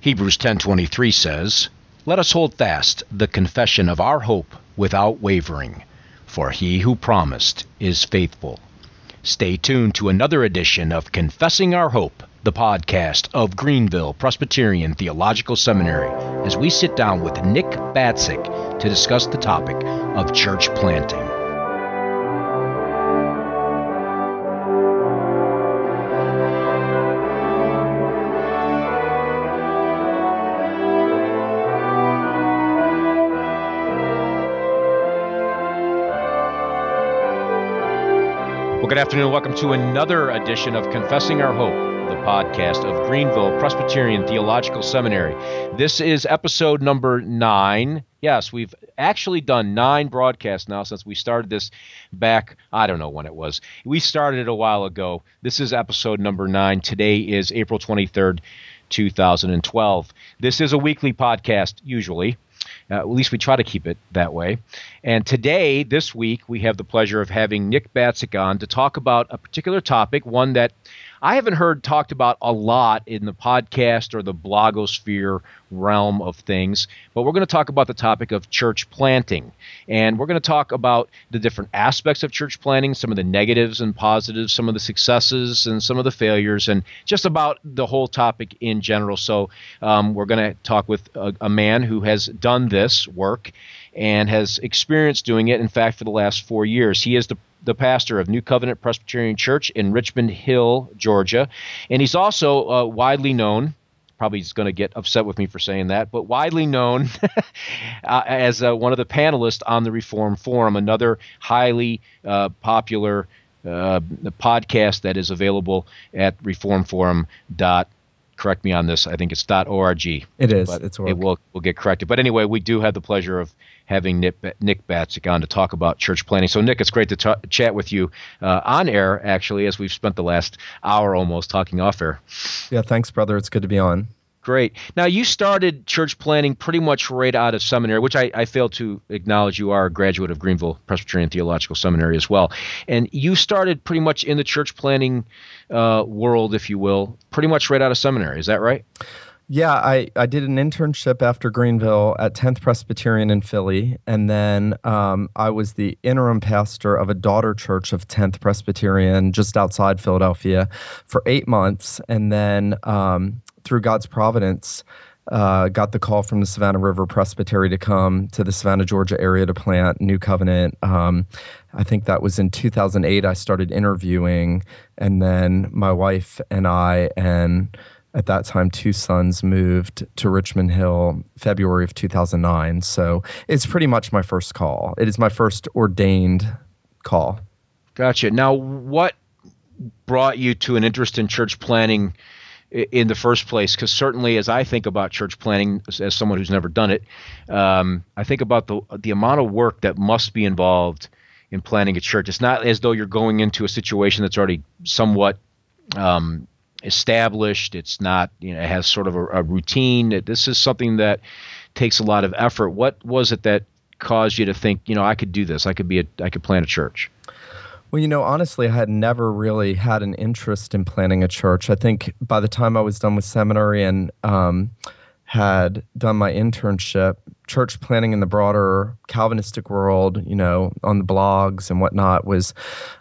Hebrews 10:23 says, "Let us hold fast the confession of our hope without wavering, for he who promised is faithful." Stay tuned to another edition of Confessing Our Hope, the podcast of Greenville Presbyterian Theological Seminary, as we sit down with Nick Batzig to discuss the topic of church planting. Well, good afternoon. Welcome to another edition of Confessing Our Hope, the podcast of Greenville Presbyterian Theological Seminary. This is episode number nine. Yes, we've actually done nine broadcasts now since we started this back, I don't know when it was. We started it a while ago. This is episode number nine. Today is April 23rd, 2012. This is a weekly podcast, usually. Uh, at least we try to keep it that way. And today, this week, we have the pleasure of having Nick Batzig on to talk about a particular topic, one that I haven't heard talked about a lot in the podcast or the blogosphere realm of things, but we're going to talk about the topic of church planting. And we're going to talk about the different aspects of church planting, some of the negatives and positives, some of the successes and some of the failures, and just about the whole topic in general. So um, we're going to talk with a, a man who has done this work and has experienced doing it, in fact, for the last four years. He is the the pastor of New Covenant Presbyterian Church in Richmond Hill, Georgia. And he's also uh, widely known, probably he's going to get upset with me for saying that, but widely known uh, as uh, one of the panelists on the Reformed Forum, another highly uh, popular uh, podcast that is available at reformforum.com correct me on this. I think it's .org. It is. It's org. it will will get corrected. But anyway, we do have the pleasure of having Nick, Nick Batzig on to talk about church planting. So Nick, it's great to chat with you uh, on air. Actually, as we've spent the last hour almost talking off air. Yeah, thanks, brother. It's good to be on. Great. Now, you started church planting pretty much right out of seminary, which I, I failed to acknowledge you are a graduate of Greenville Presbyterian Theological Seminary as well. And you started pretty much in the church planting uh, world, if you will, pretty much right out of seminary. Is that right? Yeah, I, I did an internship after Greenville at 10th Presbyterian in Philly. And then um, I was the interim pastor of a daughter church of 10th Presbyterian just outside Philadelphia for eight months. And then um, through God's providence, uh, got the call from the Savannah River Presbytery to come to the Savannah, Georgia area to plant New Covenant. Um, I think that was in 2008. I started interviewing, and then my wife and I and at that time two sons moved to Richmond Hill February of 2009. So it's pretty much my first call. It is my first ordained call. Gotcha. Now, what brought you to an interest in church planting in the first place? Because certainly, as I think about church planting as, someone who's never done it, um, I think about the the amount of work that must be involved in planting a church. It's not as though you're going into a situation that's already somewhat um, established. It's not, you know, it has sort of a, a routine. This is something that takes a lot of effort. What was it that caused you to think, you know, I could do this? I could be a, I could plan a church. Well, you know, honestly, I had never really had an interest in planting a church. I think by the time I was done with seminary and um, had done my internship, church planting in the broader Calvinistic world, you know, on the blogs and whatnot, was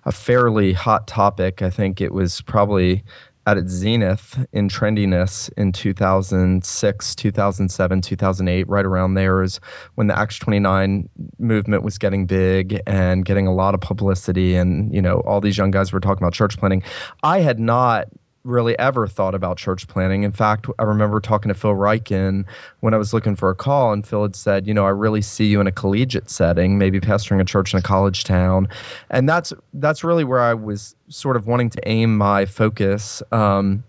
a fairly hot topic. I think it was probably at its zenith in trendiness in 2006, 2007, 2008, right around there is when the Acts 29 movement was getting big and getting a lot of publicity. And, you know, all these young guys were talking about church planting. I had not really ever thought about church planting. In fact, I remember talking to Phil Ryken when I was looking for a call, and Phil had said, you know, I really see you in a collegiate setting, maybe pastoring a church in a college town, and that's that's really where I was sort of wanting to aim my focus um,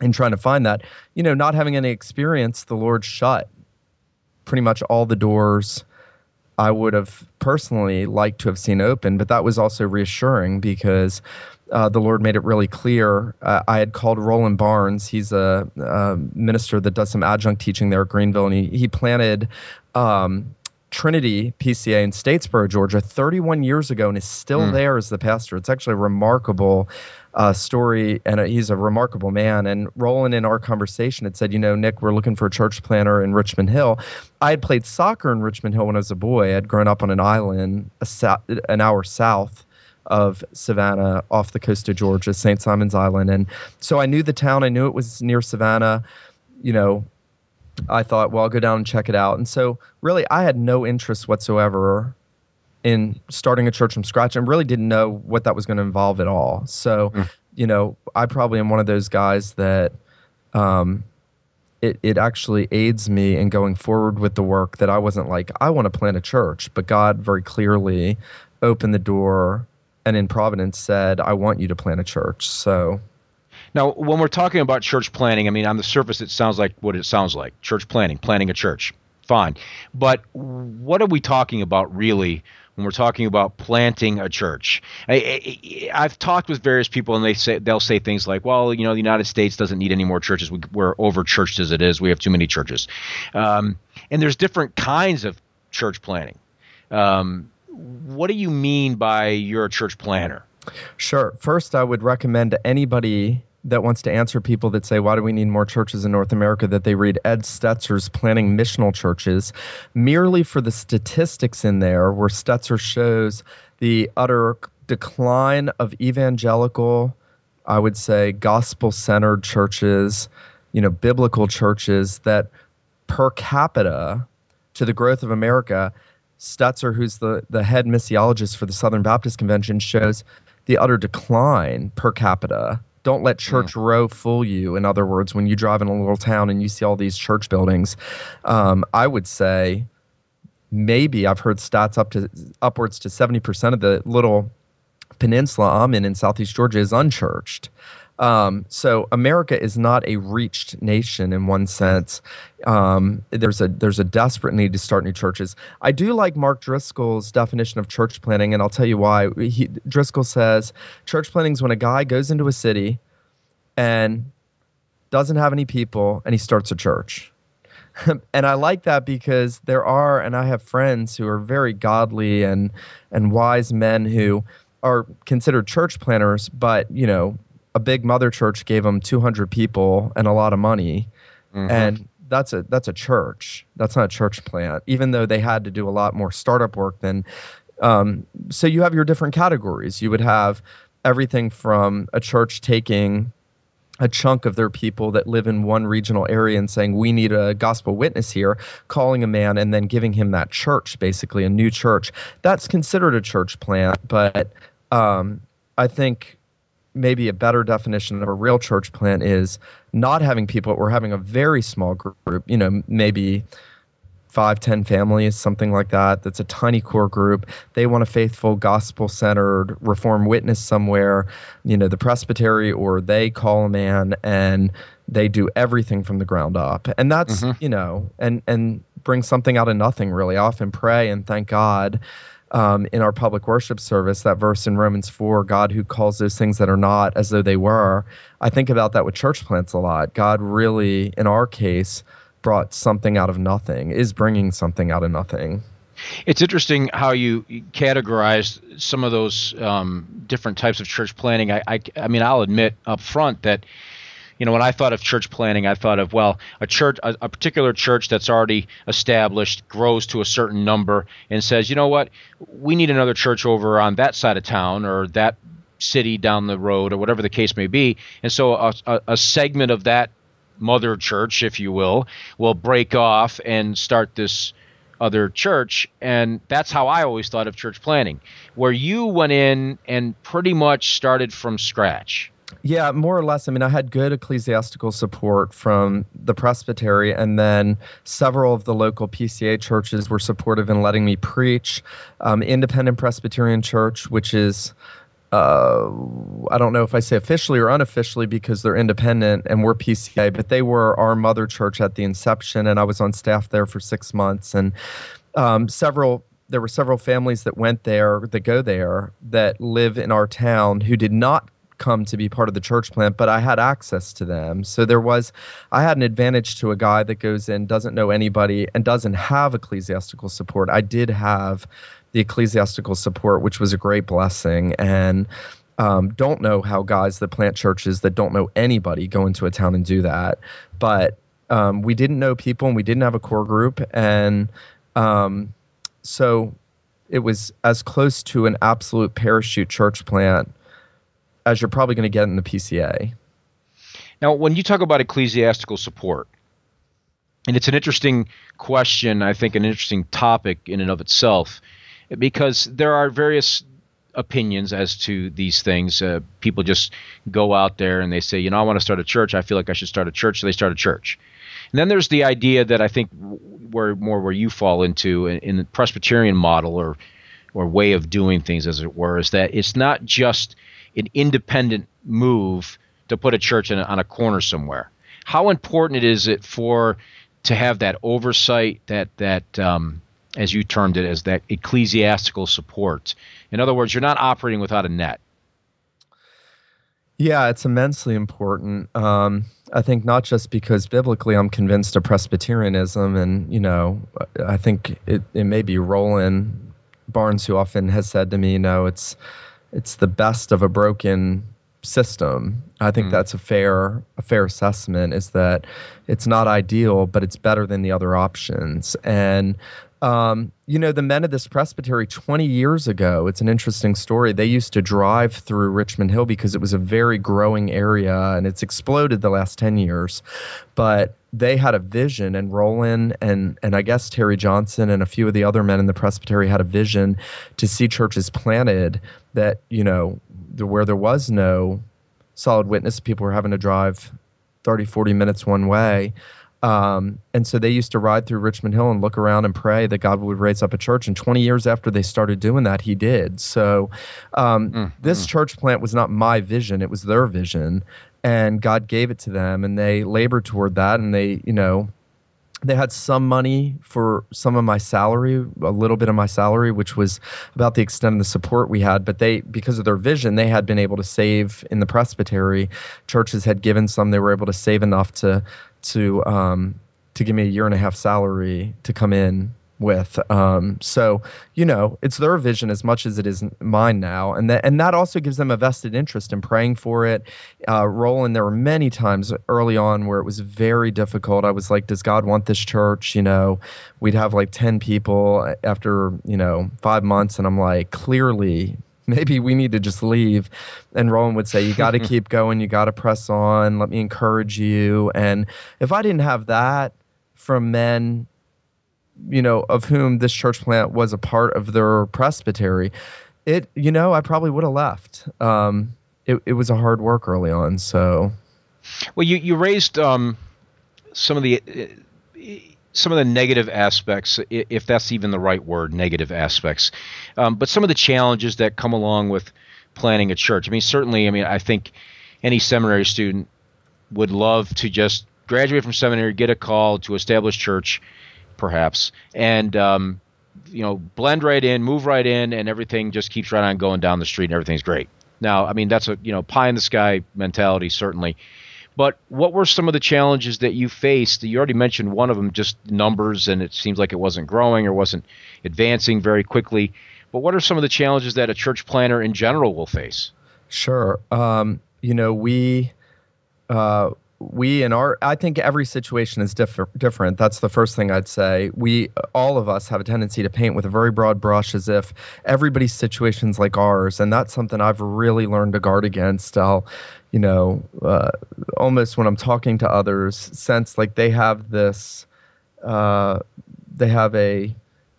in trying to find that. You know, not having any experience, the Lord shut pretty much all the doors. I would have personally liked to have seen open, but that was also reassuring because uh, the Lord made it really clear. Uh, I had called Roland Barnes. He's a, a, minister that does some adjunct teaching there at Greenville, and he, he planted um, Trinity PCA in Statesboro, Georgia, 31 years ago, and is still mm. there as the pastor. It's actually a remarkable uh, story, and a, he's a remarkable man. And Roland, in our conversation, had said, you know, Nick, we're looking for a church planter in Richmond Hill. I had played soccer in Richmond Hill when I was a boy. I'd grown up on an island sa- an hour south of Savannah off the coast of Georgia, St. Simon's Island. And so I knew the town. I knew it was near Savannah. You know, I thought, well, I'll go down and check it out. And so really, I had no interest whatsoever in starting a church from scratch and really didn't know what that was going to involve at all. So, mm. you know, I probably am one of those guys that um, it, it actually aids me in going forward with the work that I wasn't like, I want to plant a church, but God very clearly opened the door and in Providence said, I want you to plant a church. So now, when we're talking about church planting, I mean, on the surface, it sounds like what it sounds like church planting, planting a church. Fine. But what are we talking about really when we're talking about planting a church. I, have talked with various people, and they say they'll say things like, "Well, you know, the United States doesn't need any more churches. We, are over churched as it is. We have too many churches." Um, and there's different kinds of church planting. Um, what do you mean by you're a church planter? Sure. First, I would recommend to anybody that wants to answer people that say, Why do we need more churches in North America? that they read Ed Stetzer's Planting Missional Churches, merely for the statistics in there, where Stetzer shows the utter decline of evangelical, I would say, gospel centered churches, you know, biblical churches that per capita to the growth of America. Stetzer, who's the, the head missiologist for the Southern Baptist Convention, shows the utter decline per capita don't let Church mm. Row fool you. In other words, when you drive in a little town and you see all these church buildings, um, I would say maybe I've heard stats up to upwards to 70% of the little peninsula I'm in in Southeast Georgia is unchurched. Um, so America is not a reached nation in one sense. Um, there's a there's a desperate need to start new churches. I do like Mark Driscoll's definition of church planting, and I'll tell you why. He, Driscoll says church planting is when a guy goes into a city and doesn't have any people, and he starts a church. and I like that because there are, and I have friends who are very godly and and wise men who are considered church planters, but you know a big mother church gave them 200 people and a lot of money, mm-hmm. and that's a that's a church. That's not a church plant, even though they had to do a lot more startup work than. Um, so you have your different categories. You would have everything from a church taking a chunk of their people that live in one regional area and saying we need a gospel witness here calling a man and then giving him that church basically a new church that's considered a church plant but um, i think maybe a better definition of a real church plant is not having people we're having a very small group you know maybe five ten families something like that that's a tiny core group. They want a faithful gospel centered reform witness somewhere you know the presbytery or they call a man and they do everything from the ground up. And that's mm-hmm. you know and and bring something out of nothing really. Often pray and thank god um, in our public worship service, that verse in Romans 4, God who calls those things that are not as though they were. I think about that with church plants a lot. God really, in our case, brought something out of nothing, is bringing something out of nothing. It's interesting how you categorize some of those um, different types of church planting. I, I, I mean, I'll admit up front that you know, when I thought of church planting, I thought of well, a church, a, a, particular church that's already established, grows to a certain number, and says, you know what, we need another church over on that side of town or that city down the road or whatever the case may be, and so a, a, a segment of that mother church, if you will, will break off and start this other church. And that's how i always thought of church planting, where you went in and pretty much started from scratch yeah, more or less. I mean, I had good ecclesiastical support from the presbytery, and then several of the local PCA churches were supportive in letting me preach. Um, Independent Presbyterian Church, which is uh, I don't know if I say officially or unofficially because they're independent and we're PCA, but they were our mother church at the inception, and I was on staff there for six months. And um, several, there were several families that went there, that go there, that live in our town who did not come to be part of the church plant, but I had access to them. So there was, I had an advantage to a guy that goes in, doesn't know anybody, and doesn't have ecclesiastical support. I did have the ecclesiastical support, which was a great blessing. And um, don't know how guys that plant churches that don't know anybody go into a town and do that. But um, we didn't know people and we didn't have a core group. And um, so it was as close to an absolute parachute church plant as you're probably going to get in the PCA. Now, when you talk about ecclesiastical support, and it's an interesting question, I think an interesting topic in and of itself, because there are various opinions as to these things. Uh, people just go out there and they say, you know, I want to start a church. I feel like I should start a church. So they start a church. And then there's the idea that I think where more where you fall into in, in the Presbyterian model or or way of doing things, as it were, is that it's not just an independent move to put a church on a corner somewhere. How important is it for to have that oversight, that that um, as you termed it, as that ecclesiastical support. In other words, you're not operating without a net. Yeah, it's immensely important. Um, I think not just because biblically I'm convinced of Presbyterianism, and you know, I think it, it may be Roland Barnes who often has said to me, you know, it's it's the best of a broken system. I think mm. that's a fair a fair assessment. Is that it's not ideal, but it's better than the other options. And um, you know, the men of this Presbytery 20 years ago, it's an interesting story. They used to drive through Richmond Hill because it was a very growing area and it's exploded the last 10 years. But they had a vision, and Roland and, and I guess Terry Johnson and a few of the other men in the Presbytery had a vision to see churches planted that, you know, where there was no solid witness, people were having to drive 30, 40 minutes one way um, and so they used to ride through Richmond Hill and look around and pray that God would raise up a church. And 20 years after they started doing that, He did. So um, mm-hmm. this church plant was not my vision; it was their vision, and God gave it to them, and they labored toward that. And they, you know, they had some money for some of my salary, a little bit of my salary, which was about the extent of the support we had. But they, because of their vision, they had been able to save in the presbytery. Churches had given some; they were able to save enough to to um, to give me a year and a half salary to come in with. Um, so you know, it's their vision as much as it is mine now, and that and that also gives them a vested interest in praying for it. Uh, Roland, there were many times early on where it was very difficult. I was like, "Does God want this church?" You know, we'd have like ten people after you know five months, and I'm like, clearly maybe we need to just leave. And Roland would say, You got to keep going. You got to press on. Let me encourage you. And if I didn't have that from men, you know, of whom this church plant was a part of their presbytery, it, you know, I probably would have left. Um, it, it was a hard work early on. So, well, you, you raised um, some of the some of the negative aspects, if that's even the right word, negative aspects, um, but some of the challenges that come along with planting a church. I mean, certainly, I mean, I think any seminary student would love to just graduate from seminary, get a call to establish church, perhaps, and um, you know, blend right in, move right in, and everything just keeps right on going down the street, and everything's great. Now, I mean, that's a you know pie in the sky mentality, certainly. But what were some of the challenges that you faced? You already mentioned one of them, just numbers, and it seems like it wasn't growing or wasn't advancing very quickly. But what are some of the challenges that a church planter in general will face? Sure. Um, you know, we uh, we in our I think every situation is different. Different. That's the first thing I'd say. We all of us have a tendency to paint with a very broad brush, as if everybody's situation's like ours, and that's something I've really learned to guard against. I'll, you know, uh, almost when I'm talking to others, sense like they have this, uh, they have a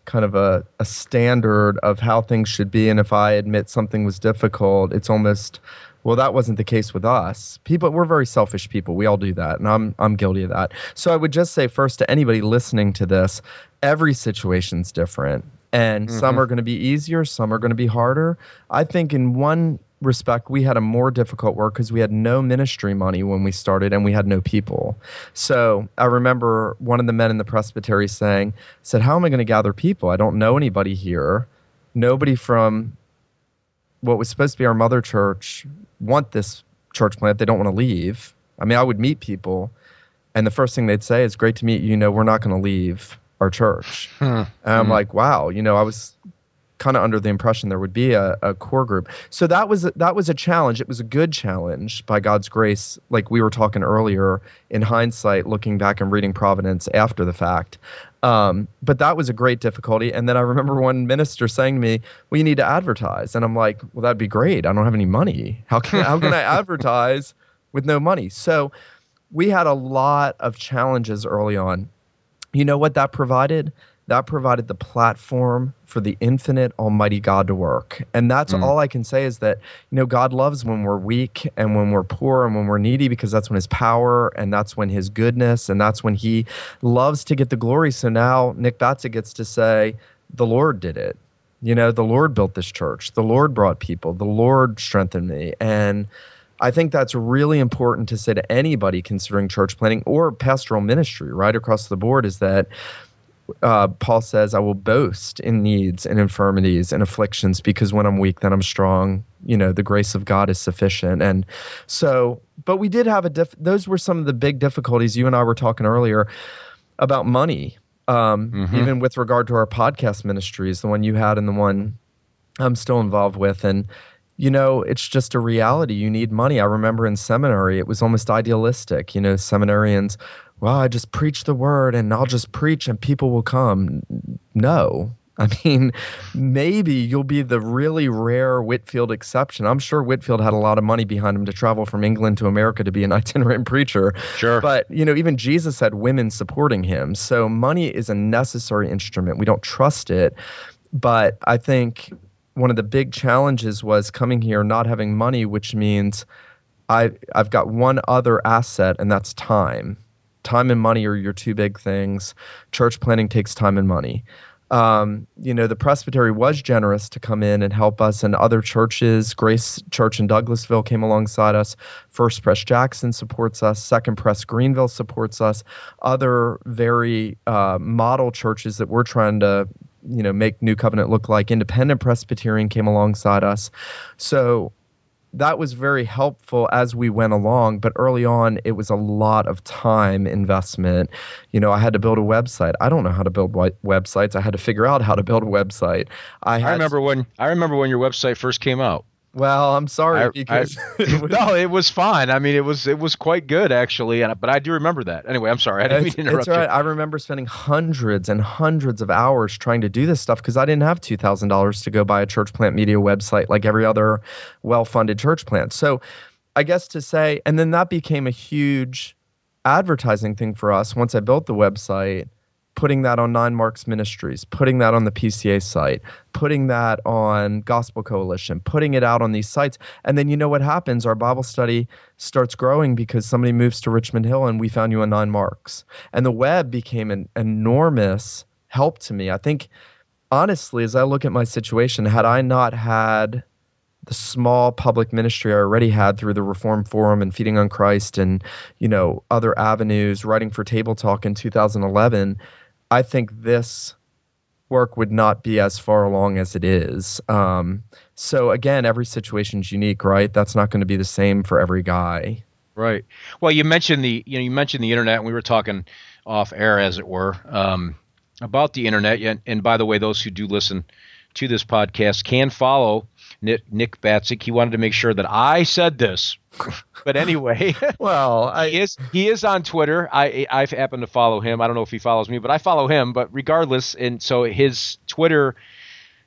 kind of a, a standard of how things should be, and if I admit something was difficult, it's almost well, that wasn't the case with us. People, we're very selfish people. We all do that, and I'm I'm guilty of that. So I would just say first to anybody listening to this, every situation's different, and mm-hmm. some are going to be easier, some are going to be harder. I think in one respect we had a more difficult work because we had no ministry money when we started and we had no people so i remember one of the men in the presbytery saying said how am i going to gather people i don't know anybody here nobody from what was supposed to be our mother church want this church plant. They don't want to leave. I mean, I would meet people, and the first thing they'd say is, "Great to meet you. You know, we're not going to leave our church." Hmm. And I'm hmm. like, "Wow." You know, I was kind of under the impression there would be a, a core group. So that was that was a challenge. It was a good challenge by God's grace, like we were talking earlier. In hindsight, looking back and reading Providence after the fact, um, but that was a great difficulty. And then I remember one minister saying to me, "Well, you need to advertise," and I'm like, "Well, that'd be great. I don't have any money. How can how can I advertise with no money?" So we had a lot of challenges early on. You know what that provided? That provided the platform for the infinite almighty god to work. And that's mm. all i can say is that you know god loves when we're weak and when we're poor and when we're needy because that's when his power and that's when his goodness and that's when he loves to get the glory. So now nick batzig gets to say the lord did it. You know the lord built this church. The lord brought people. The lord strengthened me. And I think that's really important to say to anybody considering church planting or pastoral ministry right across the board is that uh, Paul says, I will boast in needs and infirmities and afflictions because when I'm weak, then I'm strong. You know, the grace of God is sufficient. And so, but we did have a, diff- those were some of the big difficulties. You and I were talking earlier about money, um, mm-hmm. even with regard to our podcast ministries, the one you had and the one I'm still involved with. And, you know, it's just a reality. You need money. I remember in seminary, it was almost idealistic. You know, seminarians well, I just preach the word and I'll just preach and people will come. No. I mean, maybe you'll be the really rare Whitefield exception. I'm sure Whitefield had a lot of money behind him to travel from England to America to be an itinerant preacher. Sure. But, you know, even Jesus had women supporting him. So money is a necessary instrument. We don't trust it. But I think one of the big challenges was coming here not having money, which means I, I've got one other asset, and that's time time and money are your two big things. Church planting takes time and money. Um, you know, the presbytery was generous to come in and help us, and other churches, Grace Church in Douglasville came alongside us. First Press Jackson supports us. Second Press Greenville supports us. Other very uh, model churches that we're trying to, you know, make New Covenant look like. Independent Presbyterian came alongside us. So that was very helpful as we went along but early on it was a lot of time investment. You know i had to build a website. I don't know how to build websites. I had to figure out how to build a website. I, I remember when i remember when your website first came out well, I'm sorry I, because I, it was, no, it was fine. I mean, it was it was quite good actually, and but I do remember that. Anyway, I'm sorry. I didn't mean to interrupt it's right. You. I remember spending hundreds and hundreds of hours trying to do this stuff because I didn't have two thousand dollars to go buy a church plant media website like every other well-funded church plant. So, I guess to say, and then that became a huge advertising thing for us once I built the website putting that on Nine Marks Ministries, putting that on the PCA site, putting that on Gospel Coalition, putting it out on these sites. And then you know what happens? Our Bible study starts growing because somebody moves to Richmond Hill and we found you on Nine Marks. And the web became an enormous help to me. I think, honestly, as I look at my situation, had I not had the small public ministry I already had through the Reformed Forum and Feeding on Christ and you know other avenues, writing for Table Talk in 2011, I think this work would not be as far along as it is. Um, so again, every situation is unique, right? That's not going to be the same for every guy. Right. Well, you mentioned the you know you mentioned the internet, and we were talking off air, as it were, um, about the internet. And, and by the way, those who do listen to this podcast can follow Nick, Nick Batzig. He wanted to make sure that I said this. but anyway, well, I, he is he is on Twitter. I I happen to follow him. I don't know if he follows me, but I follow him. But regardless, and so his Twitter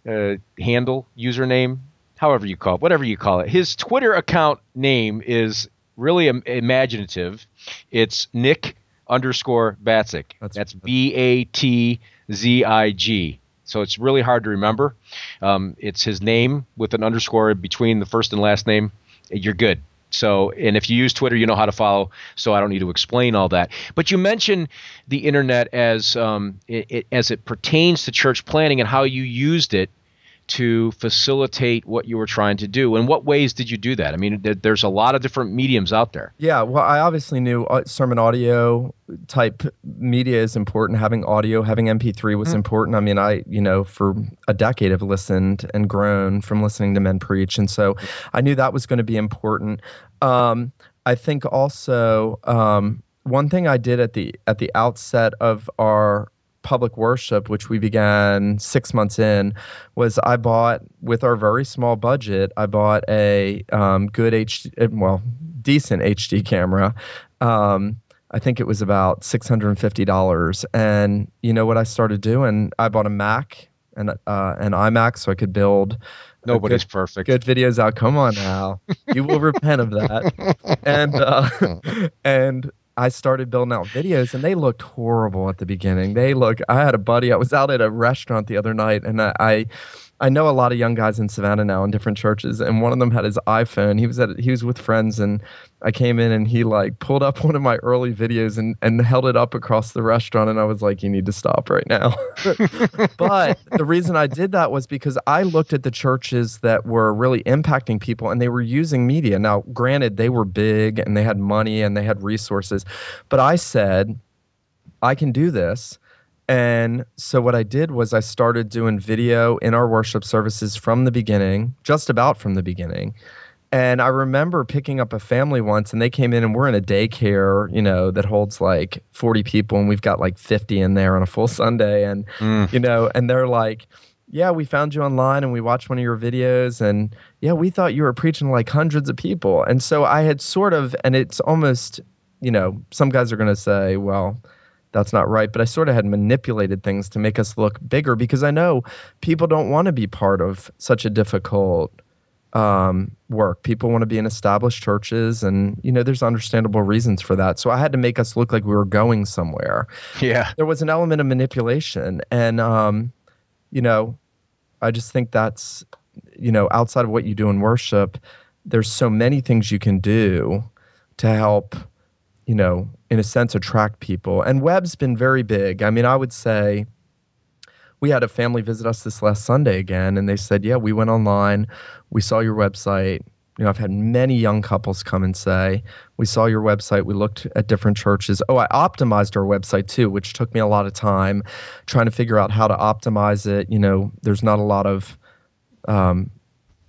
uh, handle, username, however you call it, whatever you call it, his Twitter account name is really Im- imaginative. It's Nick underscore Batzig. That's, That's B A T Z I G. So it's really hard to remember. Um, it's his name with an underscore between the first and last name. You're good. So, and if you use Twitter, you know how to follow. So I don't need to explain all that. But you mentioned the internet as um, it, it, as it pertains to church planting and how you used it to facilitate what you were trying to do. And what ways did you do that? I mean, there's a lot of different mediums out there. Yeah, well, I obviously knew uh, sermon audio type media is important. Having audio, having MP3 was mm. important. I mean, I, you know, for a decade have listened and grown from listening to men preach. And so I knew that was going to be important. Um, I think also um, one thing I did at the at the outset of our public worship, which we began six months in, was I bought with our very small budget. I bought a um, good HD, well, decent HD camera. Um, I think it was about six hundred and fifty dollars. And you know what I started doing? I bought a Mac and uh, an iMac so I could build. Nobody's good, perfect. Good videos out. Come on now, you will repent of that. And uh, and I started building out videos and they looked horrible at the beginning. They look I had a buddy, I was out at a restaurant the other night and I, I I know a lot of young guys in Savannah now in different churches, and one of them had his iPhone. He was at he was with friends, and I came in and he like pulled up one of my early videos and and held it up across the restaurant, and I was like, "You need to stop right now." but the reason I did that was because I looked at the churches that were really impacting people, and they were using media. Now, granted, they were big and they had money and they had resources, but I said, "I can do this." And so what I did was I started doing video in our worship services from the beginning, just about from the beginning. And I remember picking up a family once and they came in and we're in a daycare, you know, that holds like 40 people and we've got like 50 in there on a full Sunday and mm. you know, and they're like yeah, we found you online and we watched one of your videos and yeah, we thought you were preaching like hundreds of people. And so I had sort of and it's almost, you know, some guys are going to say, well, that's not right. But I sort of had manipulated things to make us look bigger because I know people don't want to be part of such a difficult um, work. People want to be in established churches, and you know, there's understandable reasons for that. So I had to make us look like we were going somewhere. Yeah, there was an element of manipulation, and um, you know, I just think that's you know, outside of what you do in worship, there's so many things you can do to help you know, in a sense, attract people. And web's been very big. I mean, I would say we had a family visit us this last Sunday again, and they said, Yeah, we went online, we saw your website. You know, I've had many young couples come and say, We saw your website, we looked at different churches. Oh, I optimized our website too, which took me a lot of time trying to figure out how to optimize it. You know, there's not a lot of um,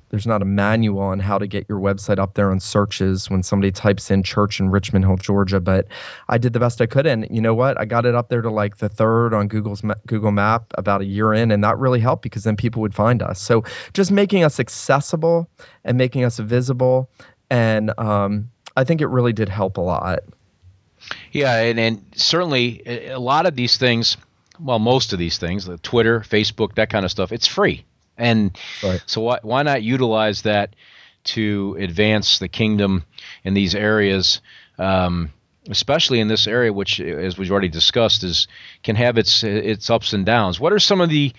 there's not a manual on how to get your website up there on searches when somebody types in church in Richmond Hill, Georgia. But I did the best I could, and you know what? I got it up there to like the third on Google's Google Map about a year in, and that really helped because then people would find us. So just making us accessible and making us visible, and um, I think it really did help a lot. Yeah, and, and certainly a lot of these things, well, most of these things, the Twitter, Facebook, that kind of stuff, it's free. And right. so why, why not utilize that to advance the kingdom in these areas, um, especially in this area, which, as we've already discussed, is can have its its ups and downs. What are some of the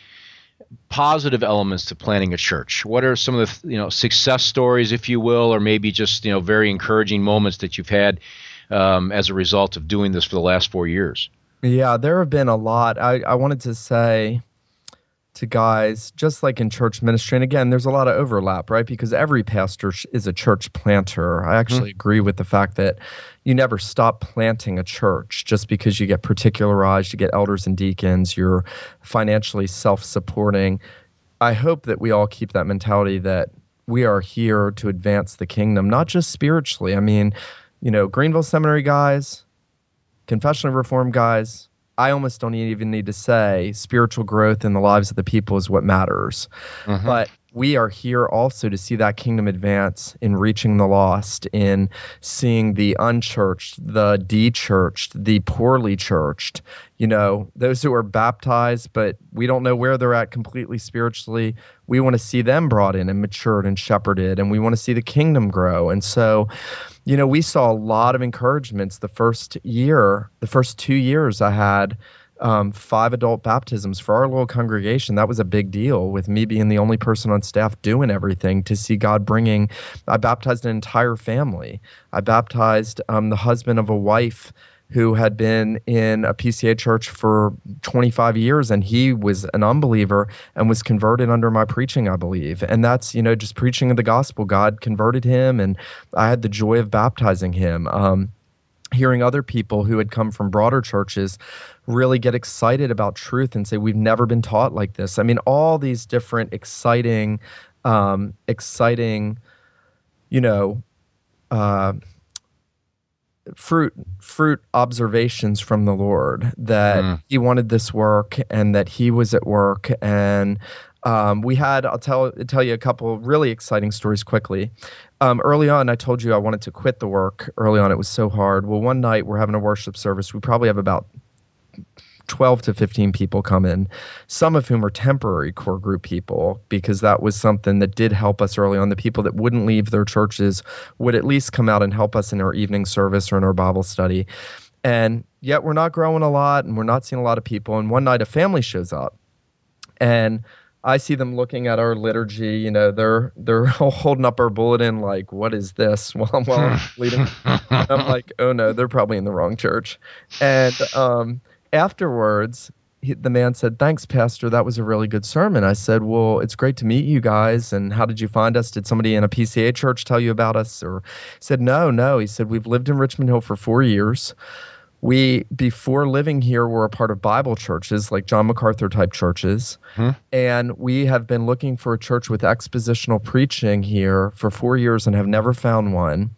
positive elements to planting a church? What are some of the you know success stories, if you will, or maybe just you know very encouraging moments that you've had um, as a result of doing this for the last four years? Yeah, there have been a lot. I, I wanted to say to guys, just like in church ministry. And again, there's a lot of overlap, right? Because every pastor is a church planter. I actually mm-hmm. agree with the fact that you never stop planting a church just because you get particularized, you get elders and deacons, you're financially self supporting. I hope that we all keep that mentality that we are here to advance the kingdom, not just spiritually. I mean, you know, Greenville Seminary guys, confessional reform guys, I almost don't even need to say spiritual growth in the lives of the people is what matters. Mm-hmm. But we are here also to see that kingdom advance in reaching the lost, in seeing the unchurched, the dechurched, the poorly churched, you know, those who are baptized, but we don't know where they're at completely spiritually. We want to see them brought in and matured and shepherded, and we want to see the kingdom grow. And so, you know, we saw a lot of encouragements the first year, the first two years I had um, five adult baptisms for our little congregation. That was a big deal with me being the only person on staff doing everything to see God bringing. I baptized an entire family. I baptized um, the husband of a wife who had been in a PCA church for 25 years and he was an unbeliever and was converted under my preaching, I believe. And that's, you know, just preaching of the gospel. God converted him and I had the joy of baptizing him. Um, hearing other people who had come from broader churches really get excited about truth and say, We've never been taught like this. I mean, all these different exciting, um, exciting, you know, uh, fruit fruit observations from the Lord that mm. He wanted this work and that He was at work and um, we had I'll tell tell you a couple really exciting stories quickly. Um, early on, I told you I wanted to quit the work. Early on, it was so hard. Well, one night we're having a worship service. We probably have about 12 to 15 people come in, some of whom are temporary core group people, because that was something that did help us early on. The people that wouldn't leave their churches would at least come out and help us in our evening service or in our Bible study. And yet we're not growing a lot and we're not seeing a lot of people. And one night a family shows up and I see them looking at our liturgy. You know, they're they're holding up our bulletin like, "What is this?" While, while I'm leading, I'm like, "Oh no, they're probably in the wrong church." And um, afterwards, he, the man said, Thanks, Pastor. That was a really good sermon. I said, Well, it's great to meet you guys. And how did you find us? Did somebody in a PCA church tell you about us? Or he said, No, no. He said, We've lived in Richmond Hill for four years. We, before living here, were a part of Bible churches, like John MacArthur type churches. Hmm. And we have been looking for a church with expositional preaching here for four years and have never found one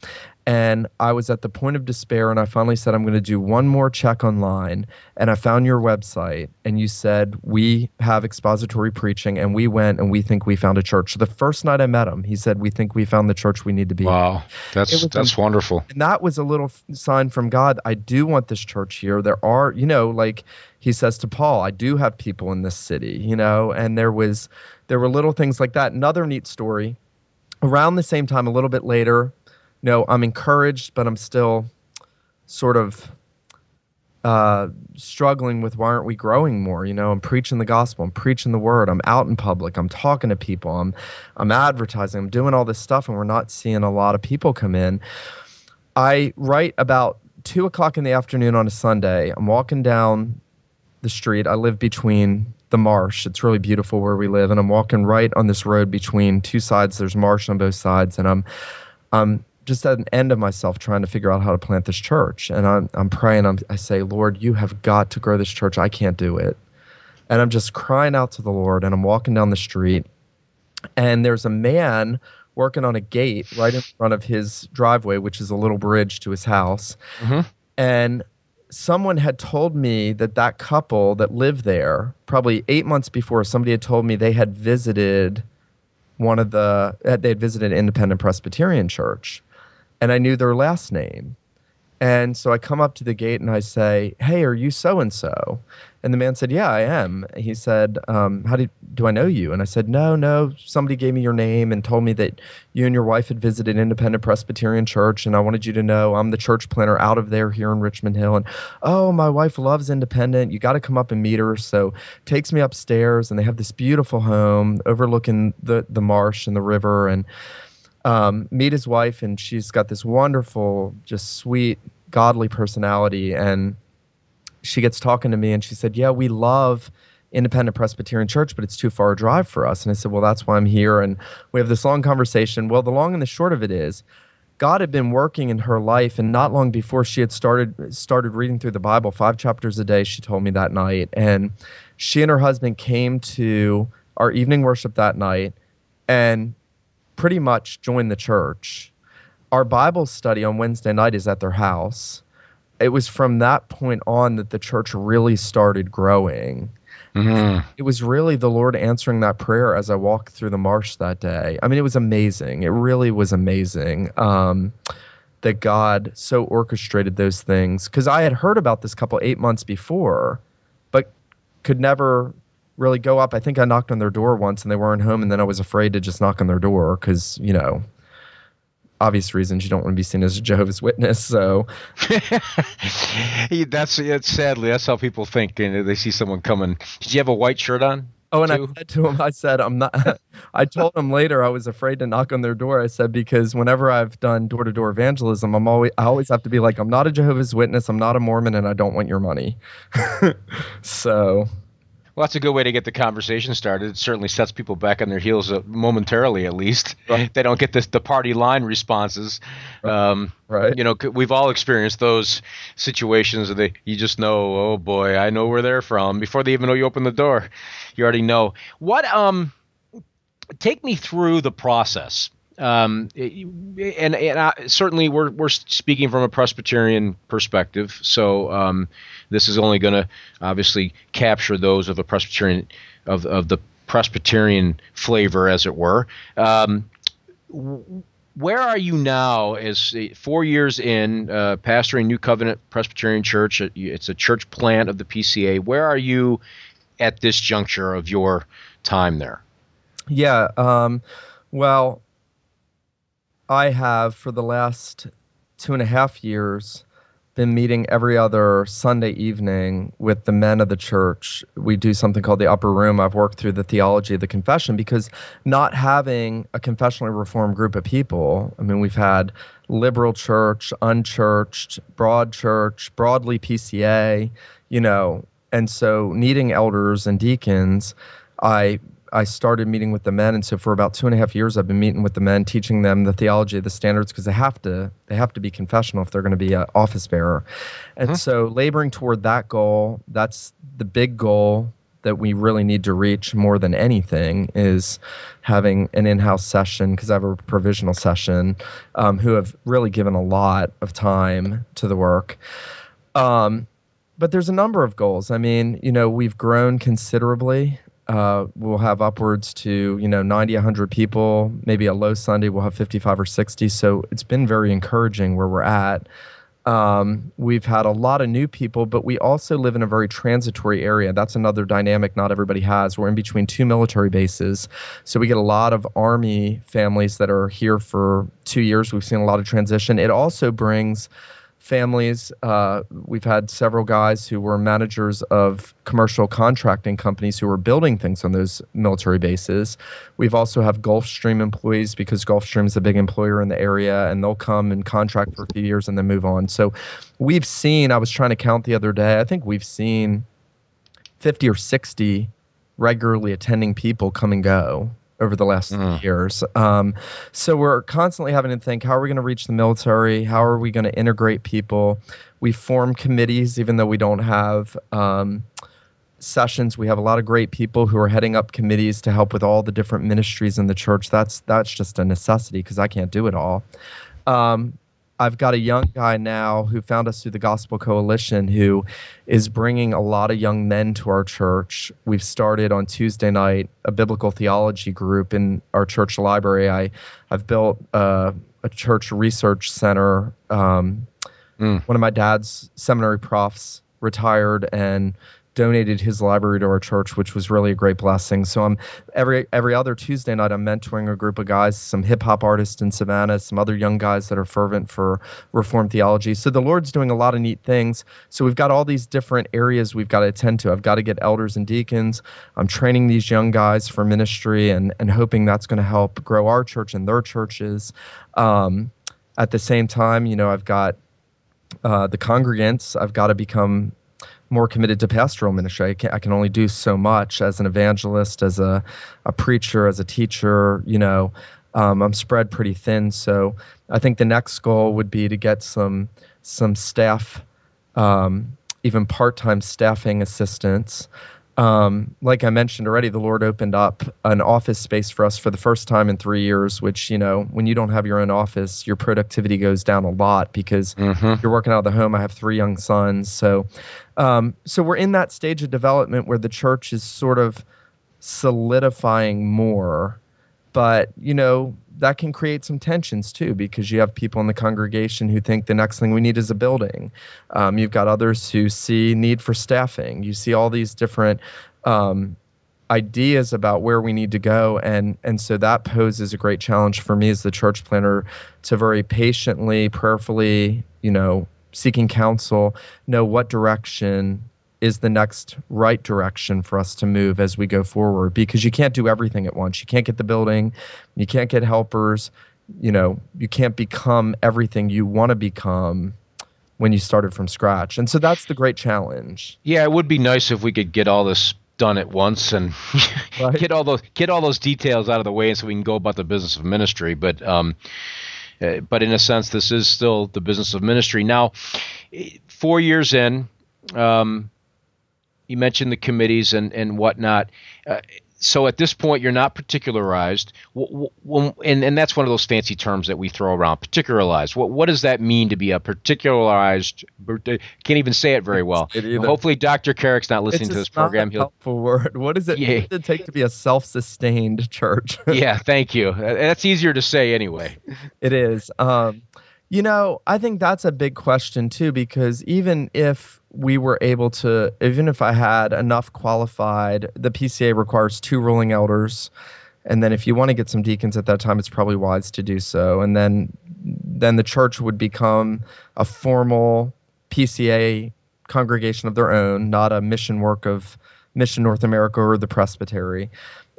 and I was at the point of despair and I finally said I'm going to do one more check online and I found your website and you said we have expository preaching and we went and we think we found a church. The first night I met him, he said we think we found the church we need to be. Wow. That's that's a, wonderful. And that was a little sign from God. I do want this church here. There are, you know, like he says to Paul, I do have people in this city, you know, and there was there were little things like that. Another neat story around the same time a little bit later no, I'm encouraged, but I'm still sort of uh, struggling with why aren't we growing more? You know, I'm preaching the gospel, I'm preaching the word, I'm out in public, I'm talking to people, I'm I'm advertising, I'm doing all this stuff, and we're not seeing a lot of people come in. I write about two o'clock in the afternoon on a Sunday. I'm walking down the street. I live between the marsh. It's really beautiful where we live, and I'm walking right on this road between two sides. There's marsh on both sides, and I'm I'm just at an end of myself trying to figure out how to plant this church. And I'm, I'm praying, I'm, I say, Lord, you have got to grow this church. I can't do it. And I'm just crying out to the Lord. And I'm walking down the street. And there's a man working on a gate right in front of his driveway, which is a little bridge to his house. Mm-hmm. And someone had told me that that couple that lived there, probably eight months before, somebody had told me they had visited one of the, they had visited Independent Presbyterian Church and I knew their last name. And so I come up to the gate and I say, "Hey, are you so and so?" And the man said, "Yeah, I am." He said, um, "How do do I know you?" And I said, "No, no. Somebody gave me your name and told me that you and your wife had visited Independent Presbyterian Church, and I wanted you to know I'm the church planter out of there here in Richmond Hill. And oh, my wife loves Independent. You got to come up and meet her." So takes me upstairs, and they have this beautiful home overlooking the the marsh and the river, and um, meet his wife, and she's got this wonderful, just sweet, godly personality. And she gets talking to me, and she said, "Yeah, we love." Independent Presbyterian Church, but it's too far a drive for us. And I said, Well, that's why I'm here. And we have this long conversation. Well, the long and the short of it is, God had been working in her life, and not long before she had started started reading through the Bible, five chapters a day. She told me that night, and she and her husband came to our evening worship that night, and pretty much joined the church. Our Bible study on Wednesday night is at their house. It was from that point on that the church really started growing. Mm-hmm. It was really the Lord answering that prayer as I walked through the marsh that day. I mean, it was amazing. It really was amazing um, that God so orchestrated those things. Because I had heard about this couple eight months before, but could never really go up. I think I knocked on their door once and they weren't home, and then I was afraid to just knock on their door because you know, obvious reasons you don't want to be seen as a Jehovah's Witness. So that's it's sadly that's how people think, and they see someone coming. Did you have a white shirt on? Oh, and too? I said to him, I said, I'm not. I told him later I was afraid to knock on their door. I said because whenever I've done door to door evangelism, I'm always I always have to be like, I'm not a Jehovah's Witness, I'm not a Mormon, and I don't want your money. so Well, that's a good way to get the conversation started. It certainly sets people back on their heels uh, momentarily, at least. Right. They don't get this, the party line responses. Um, right. You know, we've all experienced those situations. That you just know, oh boy, I know where they're from before they even know you open the door. You already know. What? Um, take me through the process. Um, and and I, certainly we're we're speaking from a Presbyterian perspective, so um, this is only going to obviously capture those of the Presbyterian of of the Presbyterian flavor, as it were. Um, where are you now as uh, four years in uh, pastoring New Covenant Presbyterian Church? It's a church plant of the PCA. Where are you at this juncture of your time there? Yeah. Um, well, I have for the last two and a half years been meeting every other Sunday evening with the men of the church. We do something called the upper room. I've worked through the theology of the confession because not having a confessionally reformed group of people, I mean, we've had liberal church, unchurched, broad church, broadly PCA, you know, and so needing elders and deacons, I I started meeting with the men, and so for about two and a half years, I've been meeting with the men, teaching them the theology of the standards because they have to they have to be confessional if they're going to be an office bearer, and Mhm. so laboring toward that goal. That's the big goal that we really need to reach more than anything is having an in-house session because I have a provisional session um, who have really given a lot of time to the work. Um, but there's a number of goals. I mean, you know, we've grown considerably. Uh, we'll have upwards to you know 90 100 people maybe a low sunday we'll have 55 or 60 so it's been very encouraging where we're at. Um, we've had a lot of new people but we also live in a very transitory area. That's another dynamic not everybody has. We're in between two military bases. So we get a lot of army families that are here for two years. We've seen a lot of transition. It also brings families. Uh, we've had several guys who were managers of commercial contracting companies who were building things on those military bases. We've also have Gulfstream employees because Gulfstream is a big employer in the area, and they'll come and contract for a few years and then move on. So we've seen. I was trying to count the other day. I think we've seen 50 or 60 regularly attending people come and go over the last Mm. years. Um, so we're constantly having to think how are we going to reach the military? How are we going to integrate people? We form committees, even though we don't have um, sessions. We have a lot of great people who are heading up committees to help with all the different ministries in the church. That's that's just a necessity because I can't do it all. Um, I've got a young guy now who found us through the Gospel Coalition who is bringing a lot of young men to our church. We've started on Tuesday night a biblical theology group in our church library. I, I've built uh, a church research center. Um, Mm. One of my dad's seminary profs retired and donated his library to our church, which was really a great blessing. So I'm every every other Tuesday night I'm mentoring a group of guys, some hip hop artists in Savannah, some other young guys that are fervent for Reformed theology. So the Lord's doing a lot of neat things. So we've got all these different areas we've got to attend to. I've got to get elders and deacons. I'm training these young guys for ministry and and hoping that's going to help grow our church and their churches. Um, at the same time, you know, I've got uh, the congregants. I've got to become more committed to pastoral ministry. I can, I can only do so much as an evangelist, as a, a preacher, as a teacher. You know, um, I'm spread pretty thin. So I think the next goal would be to get some some staff, um, even part-time staffing assistants. Um, like I mentioned already, the Lord opened up an office space for us for the first time in three years. Which you know, when you don't have your own office, your productivity goes down a lot because Mm-hmm. you're working out of the home. I have three young sons, so um, so we're in that stage of development where the church is sort of solidifying more, but you know that can create some tensions too because you have people in the congregation who think the next thing we need is a building. Um, you've got others who see need for staffing. You see all these different um, ideas about where we need to go and and so that poses a great challenge for me as the church planter to very patiently prayerfully you know seeking counsel know what direction is the next right direction for us to move as we go forward because you can't do everything at once. You can't get the building, you can't get helpers, you know, you can't become everything you want to become when you started from scratch. And so that's the great challenge. Yeah, it would be nice if we could get all this done at once and right. get all those get all those details out of the way, and so we can go about the business of ministry. But um, uh, but in a sense, this is still the business of ministry. Now, four years in, um, you mentioned the committees and and whatnot. Uh, so at this point you're not particularized. And, and that's one of those fancy terms that we throw around particularized. What, what does that mean to be a particularized can't even say it very well. Hopefully dr carrick's not listening it's to this program. not a helpful word. What is it, yeah. what does it take to be a self-sustained church? Yeah thank you. That's easier to say anyway. It is. Um, you know i think that's a big question too because even if we were able to, even if I had enough qualified, the PCA requires two ruling elders. And then if you want to get some deacons at that time, it's probably wise to do so. And then then the church would become a formal PCA congregation of their own, not a mission work of Mission North America or the Presbytery.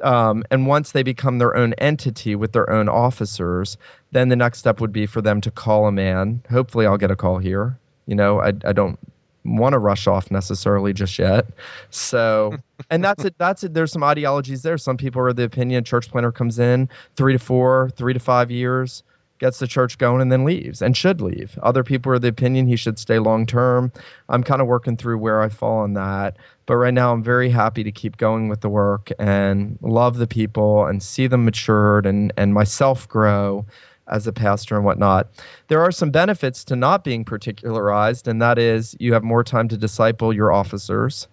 Um, and once they become their own entity with their own officers, then the next step would be for them to call a man. Hopefully, I'll get a call here. You know, I, I don't want to rush off necessarily just yet. So, and that's it. That's it. There's some ideologies there. Some people are of the opinion church planter comes in three to four, three to five years, gets the church going, and then leaves and should leave. Other people are the opinion he should stay long term. I'm kind of working through where I fall on that. But right now, I'm very happy to keep going with the work and love the people and see them matured and and myself grow as a pastor and whatnot. There are some benefits to not being particularized, and that is you have more time to disciple your officers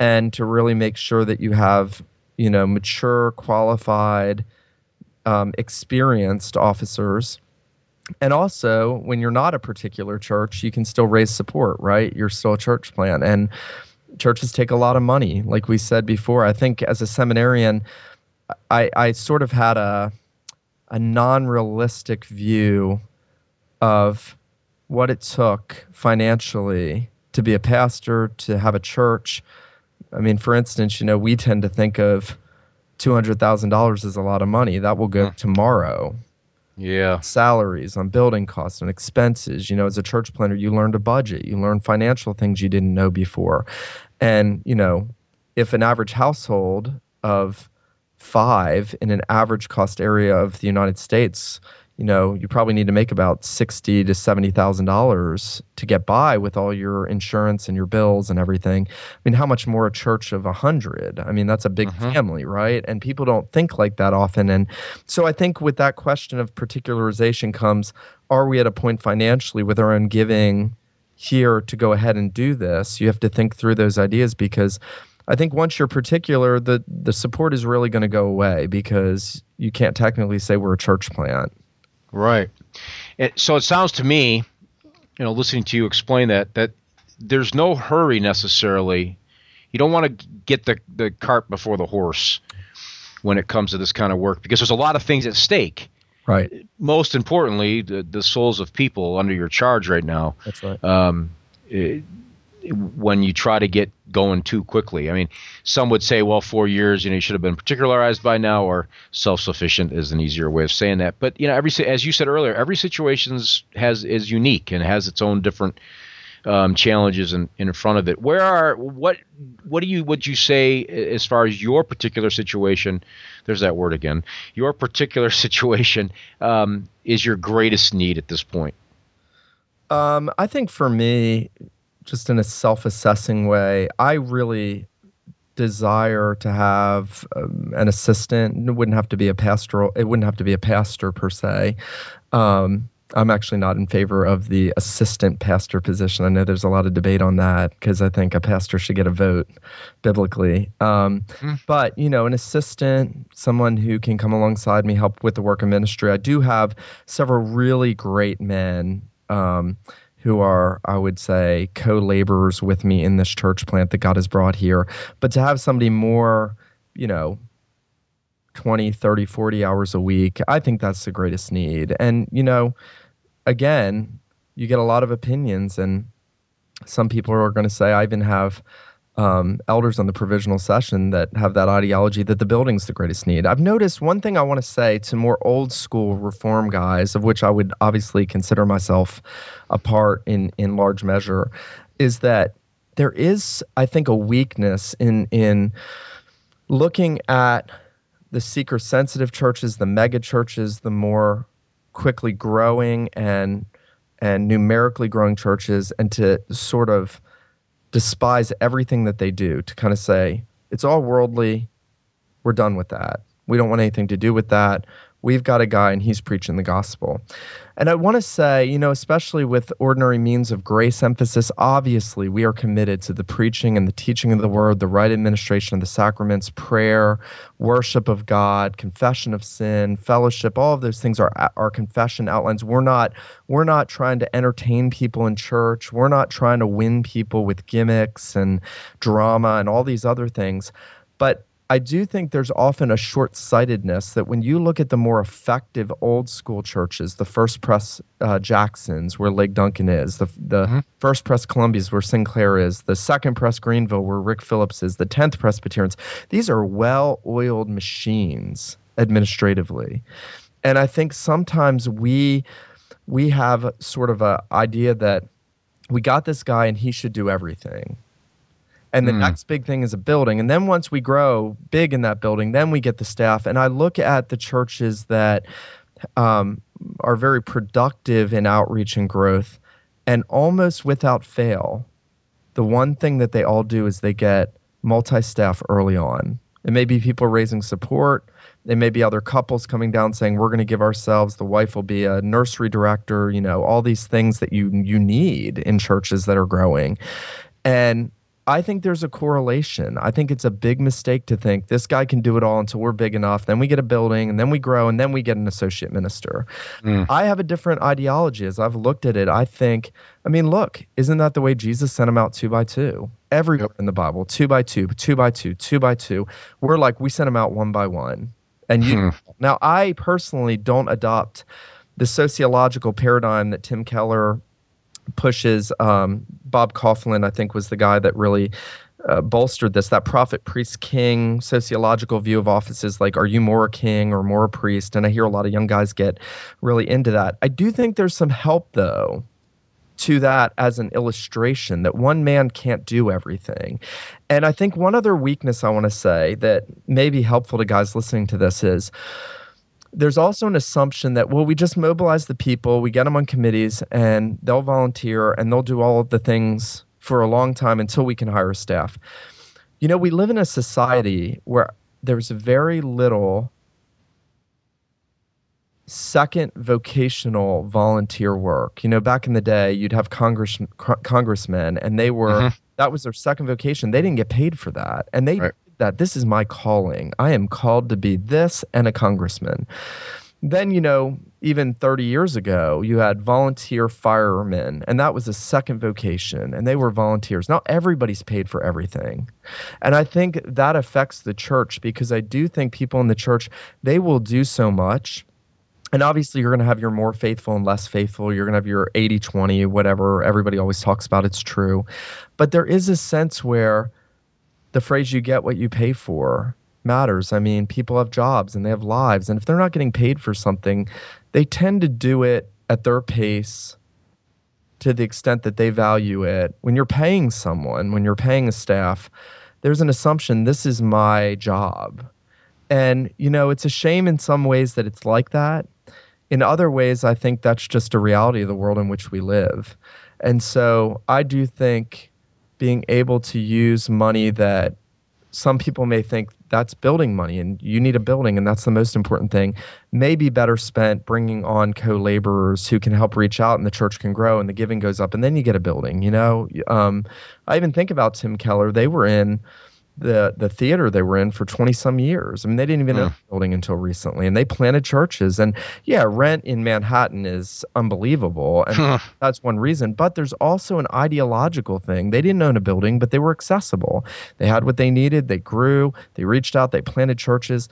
and to really make sure that you have, you know, mature, qualified, um, experienced officers. And also, when you're not a particular church, you can still raise support, right? You're still a church plant. And churches take a lot of money. Like we said before, I think as a seminarian, I, I sort of had a a non-realistic view of what it took financially to be a pastor, to have a church. I mean, for instance, you know, we tend to think of two hundred thousand dollars as a lot of money. That will go hmm. tomorrow. Yeah. Salaries on building costs and expenses. You know, as a church planter you learn to budget. You learn financial things you didn't know before. And, you know, if an average household of five in an average cost area of the United States, you know, you probably need to make about sixty to seventy thousand dollars to get by with all your insurance and your bills and everything. I mean, how much more a church of a hundred? I mean, that's a big uh-huh. family, right? And people don't think like that often. And so I think with that question of particularization comes: Are we at a point financially with our own giving here to go ahead and do this? You have to think through those ideas because I think once you're particular, the the support is really going to go away because you can't technically say we're a church plant. Right. It, so it sounds to me, you know, listening to you explain that that there's no hurry necessarily. You don't want to get the the cart before the horse when it comes to this kind of work because there's a lot of things at stake. Right. Most importantly, the the souls of people under your charge right now. That's right. Um, it, when you try to get going too quickly. I mean, some would say, well, four years, you know, you should have been particularized by now, or self-sufficient is an easier way of saying that. But you know, every as you said earlier, every situation has is unique and has its own different um, challenges in, in front of it. Where are what what do you would you say as far as your particular situation? There's that word again. Your particular situation um, is your greatest need at this point. Um, I think for me, just in a self-assessing way, I really desire to have um, an assistant. It wouldn't have to be a pastoral. It wouldn't have to be a pastor per se. Um, I'm actually not in favor of the assistant pastor position. I know there's a lot of debate on that because I think a pastor should get a vote biblically. Um, mm. But, you know, an assistant, someone who can come alongside me, help with the work of ministry. I do have several really great men um, who are, I would say, co laborers with me in this church plant that God has brought here. But to have somebody more, you know, 20, 30, 40 hours a week, I think that's the greatest need. And, you know, again, you get a lot of opinions, and some people are going to say, I even have um, elders on the provisional session that have that ideology that the building's the greatest need. I've noticed one thing I want to say to more old school reform guys, of which I would obviously consider myself a part in in large measure, is that there is, I think, a weakness in in looking at the seeker sensitive churches, the mega churches, the more quickly growing and and numerically growing churches, and to sort of despise everything that they do, to kind of say, it's all worldly. We're done with that. We don't want anything to do with that. We've got a guy and he's preaching the gospel. And I want to say, you know, especially with ordinary means of grace emphasis, obviously we are committed to the preaching and the teaching of the word, the right administration of the sacraments, prayer, worship of God, confession of sin, fellowship, all of those things are our confession outlines. We're not we're not trying to entertain people in church. We're not trying to win people with gimmicks and drama and all these other things. But I do think there's often a short sightedness that when you look at the more effective old school churches, the First Pres uh, Jacksons, where Ligon Duncan is, the, the mm-hmm. First Pres Columbia's, where Sinclair is, the Second Pres Greenville, where Rick Phillips is, the Tenth Presbyterians, these are well oiled machines administratively. And I think sometimes we we have sort of a idea that we got this guy and he should do everything and the mm. next big thing is a building. And then once we grow big in that building then we get the staff. And i look at the churches that um, are very productive in outreach and growth and almost without fail the one thing that they all do is they get multi-staff early on. It may be people raising support. It may be other couples coming down saying we're going to give ourselves the wife will be a nursery director you know all these things that you you need in churches that are growing. And I think there's a correlation. I think it's a big mistake to think this guy can do it all until we're big enough. Then we get a building, and then we grow, and then we get an associate minister. Mm. I have a different ideology as I've looked at it. I think, I mean, look, isn't that the way Jesus sent them out two by two? Everywhere yep. in the Bible, two by two, two by two, two by two. We're like, we sent them out one by one. And you, hmm. now I personally don't adopt the sociological paradigm that Tim Keller pushes um, Bob Coughlin, I think, was the guy that really uh, bolstered this. That prophet priest king sociological view of offices like are you more a king or more a priest? And i hear a lot of young guys get really into that. I do think there's some help though to that as an illustration that one man can't do everything. And i think one other weakness i want to say that may be helpful to guys listening to this is there's also an assumption that well we just mobilize the people we get them on committees and they'll volunteer and they'll do all of the things for a long time until we can hire staff. You know we live in a society where there's very little second vocational volunteer work. You know back in the day you'd have congress congressmen and they were mm-hmm. that was their second vocation. They didn't get paid for that and they right that this is my calling. I am called to be this and a congressman. Then, you know, even 30 years ago, you had volunteer firemen, and that was a second vocation, and they were volunteers. Now everybody's paid for everything. And I think that affects the church because I do think people in the church, they will do so much and obviously you're going to have your more faithful and less faithful you're going to have your 80 20 whatever everybody always talks about it's true but there is a sense where the phrase you get what you pay for matters. I mean, people have jobs and they have lives. And if they're not getting paid for something, they tend to do it at their pace to the extent that they value it. When you're paying someone, when you're paying a staff, there's an assumption this is my job. And, you know, it's a shame in some ways that it's like that. In other ways, I think that's just a reality of the world in which we live. And so I do think being able to use money that some people may think that's building money and you need a building and that's the most important thing may be better spent bringing on co-laborers who can help reach out and the church can grow and the giving goes up and then you get a building you know? Um, i even think about tim keller. They were in the the theater they were in for 20 some years. I mean, they didn't even mm. own building until recently, and they planted churches. And yeah, rent in Manhattan is unbelievable, and that's one reason. But there's also an ideological thing. They didn't own a building, but they were accessible. They had what they needed. They grew. They reached out. They planted churches.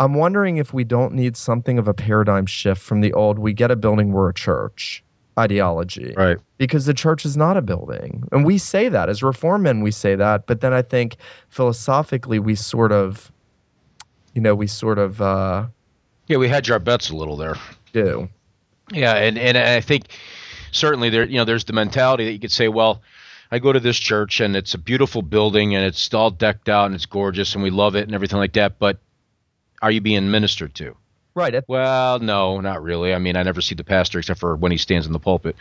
I'm wondering if we don't need something of a paradigm shift from the old. We get a building, we're a church ideology. Right. Because the church is not a building. And we say that as reform men, we say that. But then I think philosophically, we sort of, you know, we sort of uh, Yeah, we hedge our bets a little there. do. Yeah, and, and I think certainly there you know there's the mentality that you could say, well, I go to this church and it's a beautiful building and it's all decked out and it's gorgeous and we love it and everything like that, but are you being ministered to? Right. Well, no, not really. I mean, I never see the pastor except for when he stands in the pulpit.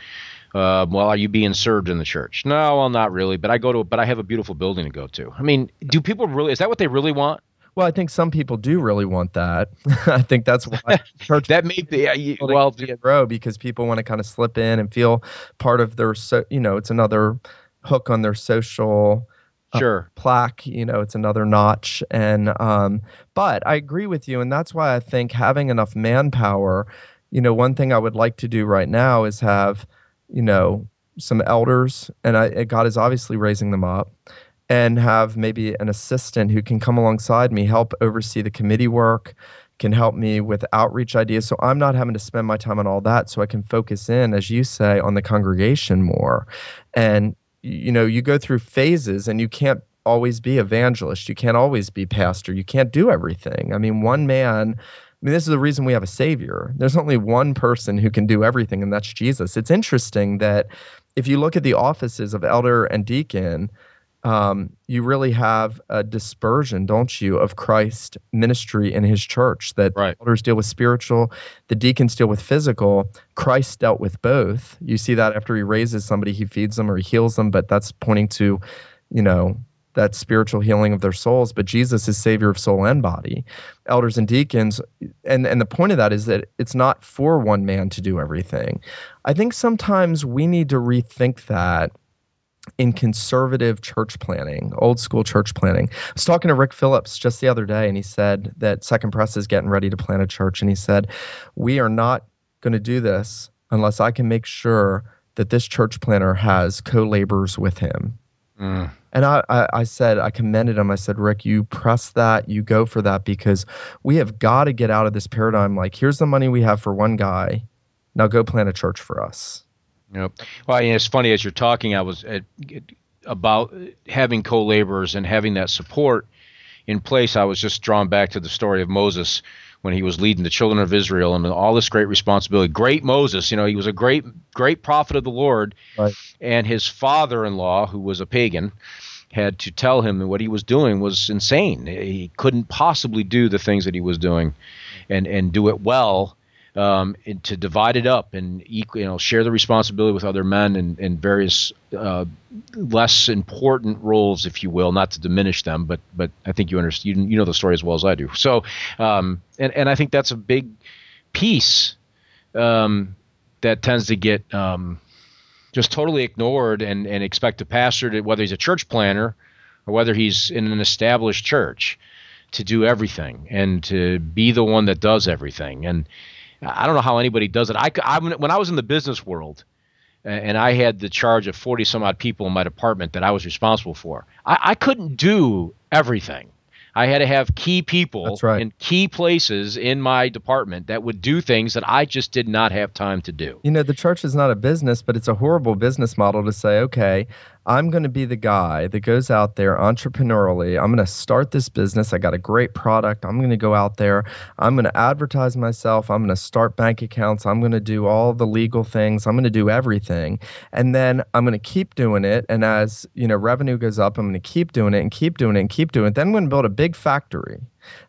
Uh, well, are you being served in the church? No, well, not really. But I go to, but I have a beautiful building to go to. I mean, do people really? Is that what they really want? well, I think some people do really want that. I think that's why church That may be. Yeah, you, well, grow because people want to kind of slip in and feel part of their, so, you know, it's another hook on their social sure. plaque you know it's another notch. And um but i agree with you and that's why i think having enough manpower you know one thing i would like to do right now is have you know some elders and i god is obviously raising them up and have maybe an assistant who can come alongside me help oversee the committee work can help me with outreach ideas. So i'm not having to spend my time on all that so i can focus in as you say on the congregation more. And you know you go through phases and you can't always be evangelist you can't always be pastor you can't do everything i mean one man I mean, this is the reason we have a savior. There's only one person who can do everything, and that's Jesus. It's interesting that if you look at the offices of elder and deacon, um, you really have a dispersion, don't you, of Christ's ministry in his church. That Right. elders deal with spiritual, the deacons deal with physical. Christ dealt with both. You see that after he raises somebody, he feeds them or he heals them, but that's pointing to, you know, that spiritual healing of their souls. But Jesus is Savior of soul and body. Elders and deacons, and and the point of that is that it's not for one man to do everything. I think sometimes we need to rethink that in conservative church planting, old school church planting. I was talking to Rick Phillips just the other day, and he said that Second Pres is getting ready to plant a church. And he said, We are not going to do this unless I can make sure that this church planter has co laborers with him. Mm. And I, I, I said, I commended him. I said, Rick, you press that, you go for that because we have got to get out of this paradigm. Like, here's the money we have for one guy. Now go plant a church for us. Yep. Well, you know, it's funny as you're talking, I was at, about having co-laborers and having that support in place. I was just drawn back to the story of Moses when he was leading the children of Israel and all this great responsibility. Great Moses, you know, he was a great, great prophet of the Lord, Right. and his father-in-law, who was a pagan, had to tell him that what he was doing was insane. He couldn't possibly do the things that he was doing, and and do it well um, to divide it up and equal, you know, share the responsibility with other men and, and various uh, less important roles, if you will, not to diminish them, but but I think you understand, you, you know the story as well as I do. So, um, and and I think that's a big piece um, that tends to get um, just totally ignored and and expect a pastor to whether he's a church planter or whether he's in an established church to do everything and to be the one that does everything and I don't know how anybody does it. I, I when I was in the business world, and I had the charge of forty some odd people in my department that I was responsible for. I, I couldn't do everything. I had to have key people right. in key places in my department that would do things that I just did not have time to do. You know, the church is not a business, but it's a horrible business model to say, okay, I'm going to be the guy that goes out there entrepreneurially. I'm going to start this business. I got a great product. I'm going to go out there. I'm going to advertise myself. I'm going to start bank accounts. I'm going to do all the legal things. I'm going to do everything. And then I'm going to keep doing it. And as, you know, revenue goes up, I'm going to keep doing it and keep doing it and keep doing it. Then I'm going to build a big factory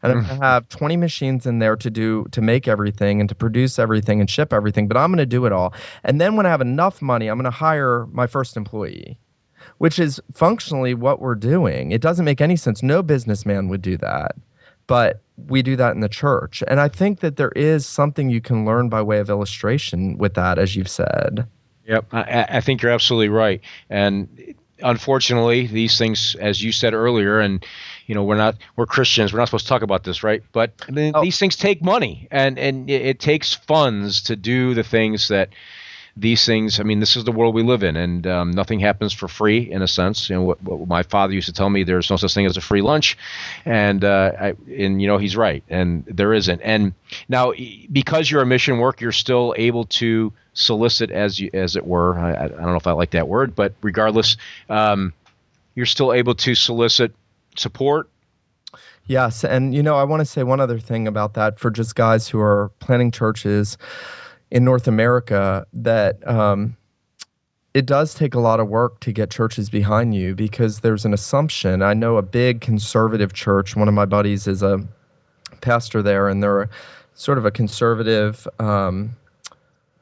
and I'm going to have 20 machines in there to do to make everything and to produce everything and ship everything but i'm going to do it all and then when i have enough money i'm going to hire my first employee which is functionally what we're doing it doesn't make any sense no businessman would do that but we do that in the church and i think that there is something you can learn by way of illustration with that as you've said Yep, I, I think you're absolutely right. And unfortunately, these things, as you said earlier, and you know, we're not we're Christians. We're not supposed to talk about this, right? But I mean, Oh. these things take money, and and it, it takes funds to do the things that these things. I mean, this is the world we live in, and um, nothing happens for free in a sense. You know, what, what, my father used to tell me: there's no such thing as a free lunch, and uh, I, and you know he's right, and there isn't. And now, because you're a mission work, you're still able to solicit, as you, as it were. I, I don't know if I like that word, but regardless, um, you're still able to solicit support Yes, and you know, I want to say one other thing about that for just guys who are planting churches in North America that um, it does take a lot of work to get churches behind you because there's an assumption. I know a big conservative church. One of my buddies is a pastor there, and they're sort of a conservative. Um,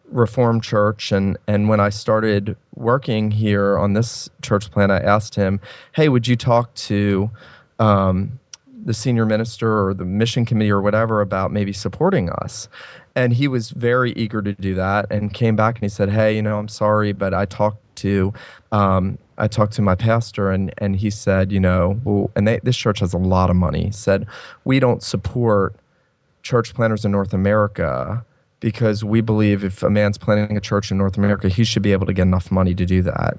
reformed church and and when I started working here on this church plant I asked him hey would you talk to um, the senior minister or the mission committee or whatever about maybe supporting us. And he was very eager to do that and came back and he said, Hey, you know, I'm sorry, but I talked to um, I talked to my pastor and and he said, you know, well, and they, this church has a lot of money. He said, we don't support church planters in North America because we believe if a man's planting a church in North America, he should be able to get enough money to do that.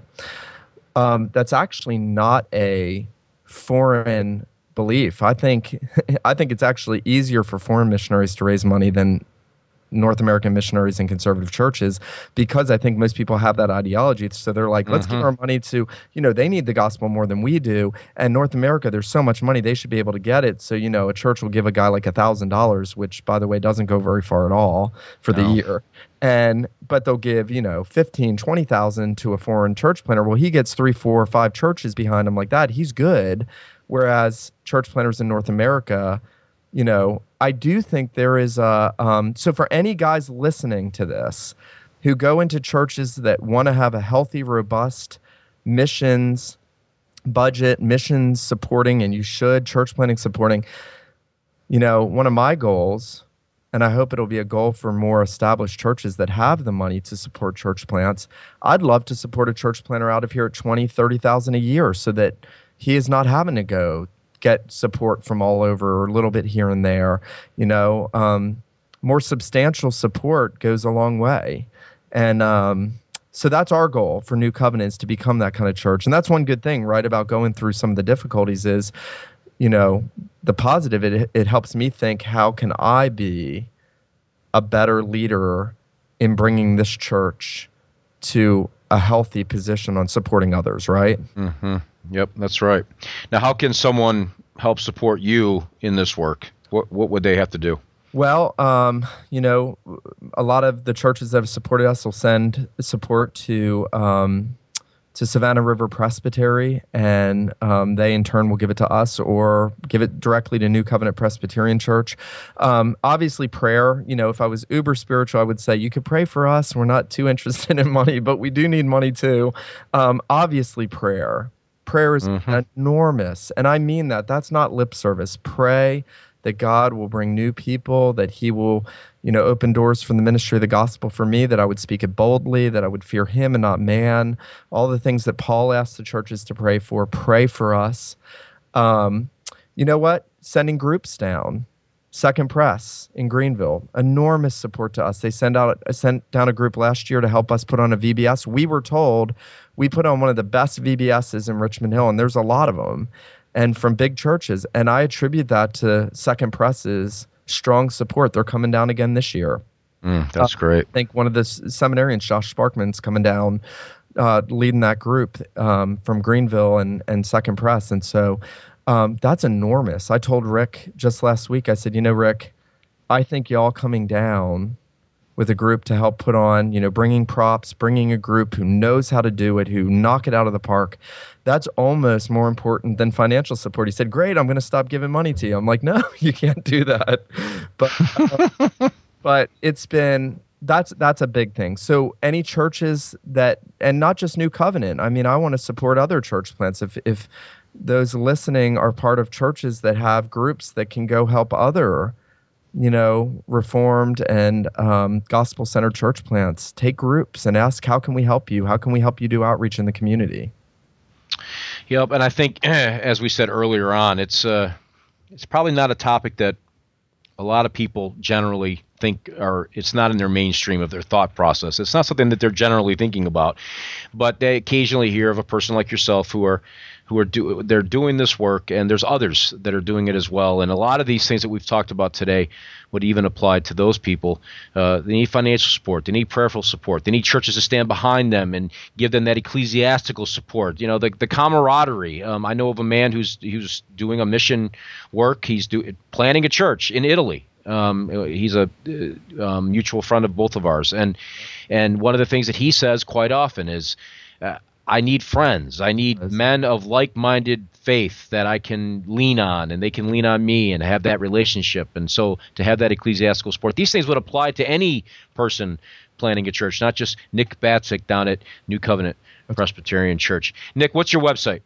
Um, that's actually not a foreign belief. I think I think it's actually easier for foreign missionaries to raise money than North American missionaries and conservative churches because I think most people have that ideology. So they're like, let's mm-hmm. give our money to, you know, they need the gospel more than we do. And North America, there's so much money, they should be able to get it. So, you know, a church will give a guy like a thousand dollars, which by the way doesn't go very far at all for no. the year. And but they'll give, you know, 15, 20,000 to a foreign church planter. Well, he gets three, four, or five churches behind him like that. He's good. Whereas church planters in North America, you know, I do think there is a. Um, so for any guys listening to this who go into churches that want to have a healthy, robust missions budget, missions supporting, and you should, church planting supporting, you know, one of my goals and I hope it'll be a goal for more established churches that have the money to support church plants. I'd love to support a church planter out of here at 20, 30,000 a year so that he is not having to go get support from all over, or a little bit here and there. You know, um, more substantial support goes a long way, and um, so that's our goal for New Covenants to become that kind of church. And that's one good thing, right, about going through some of the difficulties is, you know, the positive. It it helps me think, how can I be a better leader in bringing this church to a healthy position on supporting others, right? Mm-hmm. Yep, that's right. Now, how can someone help support you in this work? What what would they have to do? Well, um, you know, a lot of the churches that have supported us will send support to um, to Savannah River Presbytery, and um, they in turn will give it to us or give it directly to New Covenant Presbyterian Church. Um, obviously, prayer. You know, if I was uber spiritual, I would say you could pray for us. We're not too interested in money, but we do need money too. Um, obviously, prayer. Prayer is mm-hmm. enormous, and I mean that. That's not lip service. Pray that God will bring new people, that He will, you know, open doors from the ministry of the gospel for me, that I would speak it boldly, that I would fear Him and not man. All the things that Paul asked the churches to pray for, pray for us. Um, you know what? Sending groups down. Second Pres in Greenville, enormous support to us. They sent out sent down a group last year to help us put on a VBS. We were told we put on one of the best VBSs in Richmond Hill, and there's a lot of them and from big churches. And I attribute that to Second Pres's strong support. They're coming down again this year. Mm, that's uh, great. I think one of the seminarians, Josh Sparkman's coming down, uh, leading that group um, from Greenville and, and Second Pres. And so um, that's enormous. I told Rick just last week, I said, you know, Rick, I think y'all coming down with a group to help put on, you know, bringing props, bringing a group who knows how to do it, who knock it out of the park. That's almost more important than financial support. He said, "Great, I'm going to stop giving money to you." I'm like, "No, you can't do that." But uh, but it's been that's that's a big thing. So any churches that and not just New Covenant. I mean, I want to support other church plants if if those listening are part of churches that have groups that can go help other you know, reformed and um, gospel centered church plants take groups and ask, how can we help you? How can we help you do outreach in the community? Yep, and I think, as we said earlier on, it's uh, it's probably not a topic that a lot of people generally think or it's not in their mainstream of their thought process. It's not something that they're generally thinking about. But they occasionally hear of a person like yourself who are who are do they're doing this work and there's others that are doing it as well. And a lot of these things that we've talked about today would even apply to those people. Uh, they need financial support. They need prayerful support. They need churches to stand behind them and give them that ecclesiastical support. You know the, the camaraderie. Um, i know of a man who's who's doing a mission work. He's do, planting a church in italy. Um, he's a uh, um, mutual friend of both of ours. And and one of the things that he says quite often is uh, I need friends. I need That's men of like-minded faith that I can lean on, and they can lean on me, and have that relationship. And so, to have that ecclesiastical support, these things would apply to any person planting a church, not just Nick Batzig down at New Covenant Presbyterian Church. Nick, what's your website?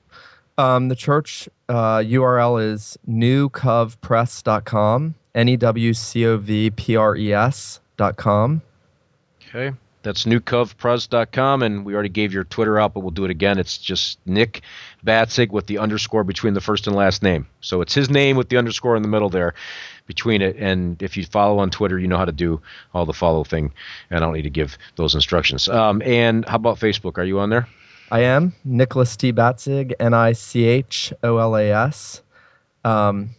Um, the church uh, URL is newcovpres.com, N E W C O V P R E S.com. Okay. That's newcovpres.com, and we already gave your Twitter out, but we'll do it again. It's just Nick Batzig with the underscore between the first and last name. So it's his name with the underscore in the middle there between it. And if you follow on Twitter, you know how to do all the follow thing. And I don't need to give those instructions. Um, and how about Facebook? Are you on there? I am. Nicholas T. Batzig, N I C H O L A S. Um,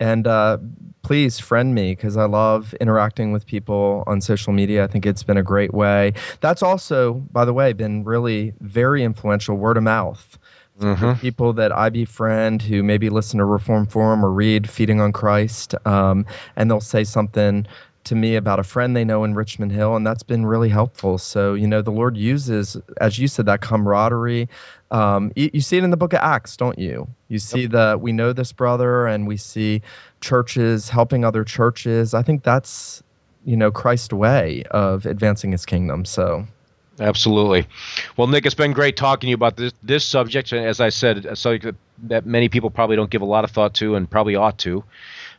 and uh, please friend me because I love interacting with people on social media. I think it's been a great way. That's also, by the way, been really very influential word of mouth. Mm-hmm. people that I befriend who maybe listen to Reformed Forum or read Feeding on Christ, um, and they'll say something to me about a friend they know in Richmond Hill, and that's been really helpful. So, you know, the Lord uses, as you said, that camaraderie, um, you, you, see it in the book of Acts, don't you? You see yep. that we know this brother and we see churches helping other churches. I think that's, you know, Christ's way of advancing his kingdom. So. Absolutely. Well, Nick, it's been great talking to you about this this subject. As I said, a subject that many people probably don't give a lot of thought to, and probably ought to.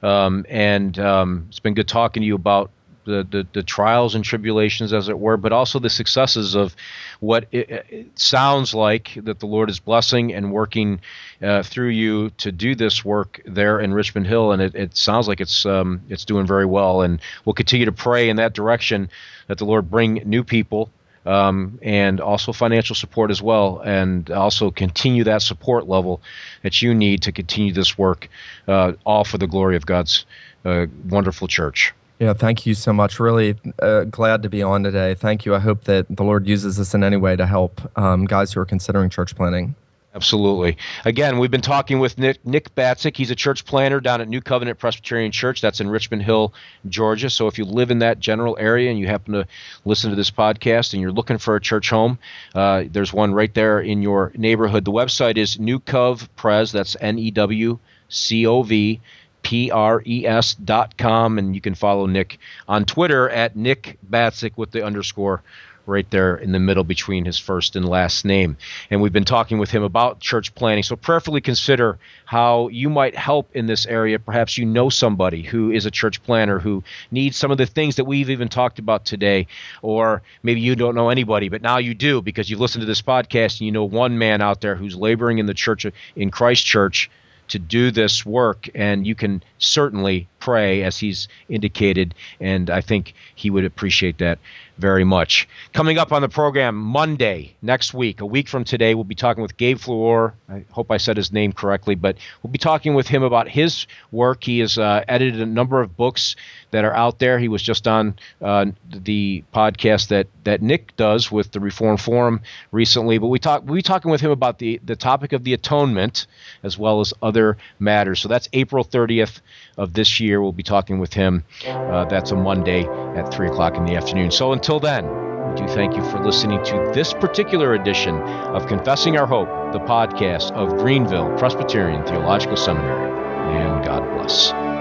Um, and um, it's been good talking to you about the, the, the, trials and tribulations, as it were, but also the successes of what it, it sounds like that the Lord is blessing and working uh, through you to do this work there in Richmond Hill, and it, it sounds like it's um, it's doing very well. And we'll continue to pray in that direction that the Lord bring new people. Um, and also financial support as well, and also continue that support level that you need to continue this work, uh, all for the glory of God's uh, wonderful church. Yeah, thank you so much. Really uh, glad to be on today. Thank you. I hope that the Lord uses this in any way to help um, guys who are considering church planting. Absolutely. Again, we've been talking with Nick, Nick Batzig. He's a church planter down at New Covenant Presbyterian Church. That's in Richmond Hill, Georgia. So if you live in that general area and you happen to listen to this podcast and you're looking for a church home, uh, there's one right there in your neighborhood. The website is newcovpres. That's N E W C O V P R E S dot com. and you can follow Nick on Twitter at Nick Batzig with the underscore right there in the middle between his first and last name. And we've been talking with him about church planting. So prayerfully consider how you might help in this area. Perhaps you know somebody who is a church planter who needs some of the things that we've even talked about today. Or maybe you don't know anybody, but now you do because you've listened to this podcast and you know one man out there who's laboring in the church in Christ Church to do this work, and you can certainly pray as he's indicated, and I think he would appreciate that very much. Coming up on the program Monday next week, a week from today, we'll be talking with Gabe Fluhrer. I hope I said his name correctly, but we'll be talking with him about his work. He has uh, edited a number of books that are out there. He was just on uh, the podcast that that Nick does with the Reformed Forum recently. But we talk we'll talking with him about the the topic of the atonement as well as other matters. So that's April 30th of this year. We'll be talking with him. Uh, that's a Monday at three o'clock in the afternoon. So until then. We do thank you for listening to this particular edition of Confessing Our Hope, the podcast of Greenville Presbyterian Theological Seminary. And God bless.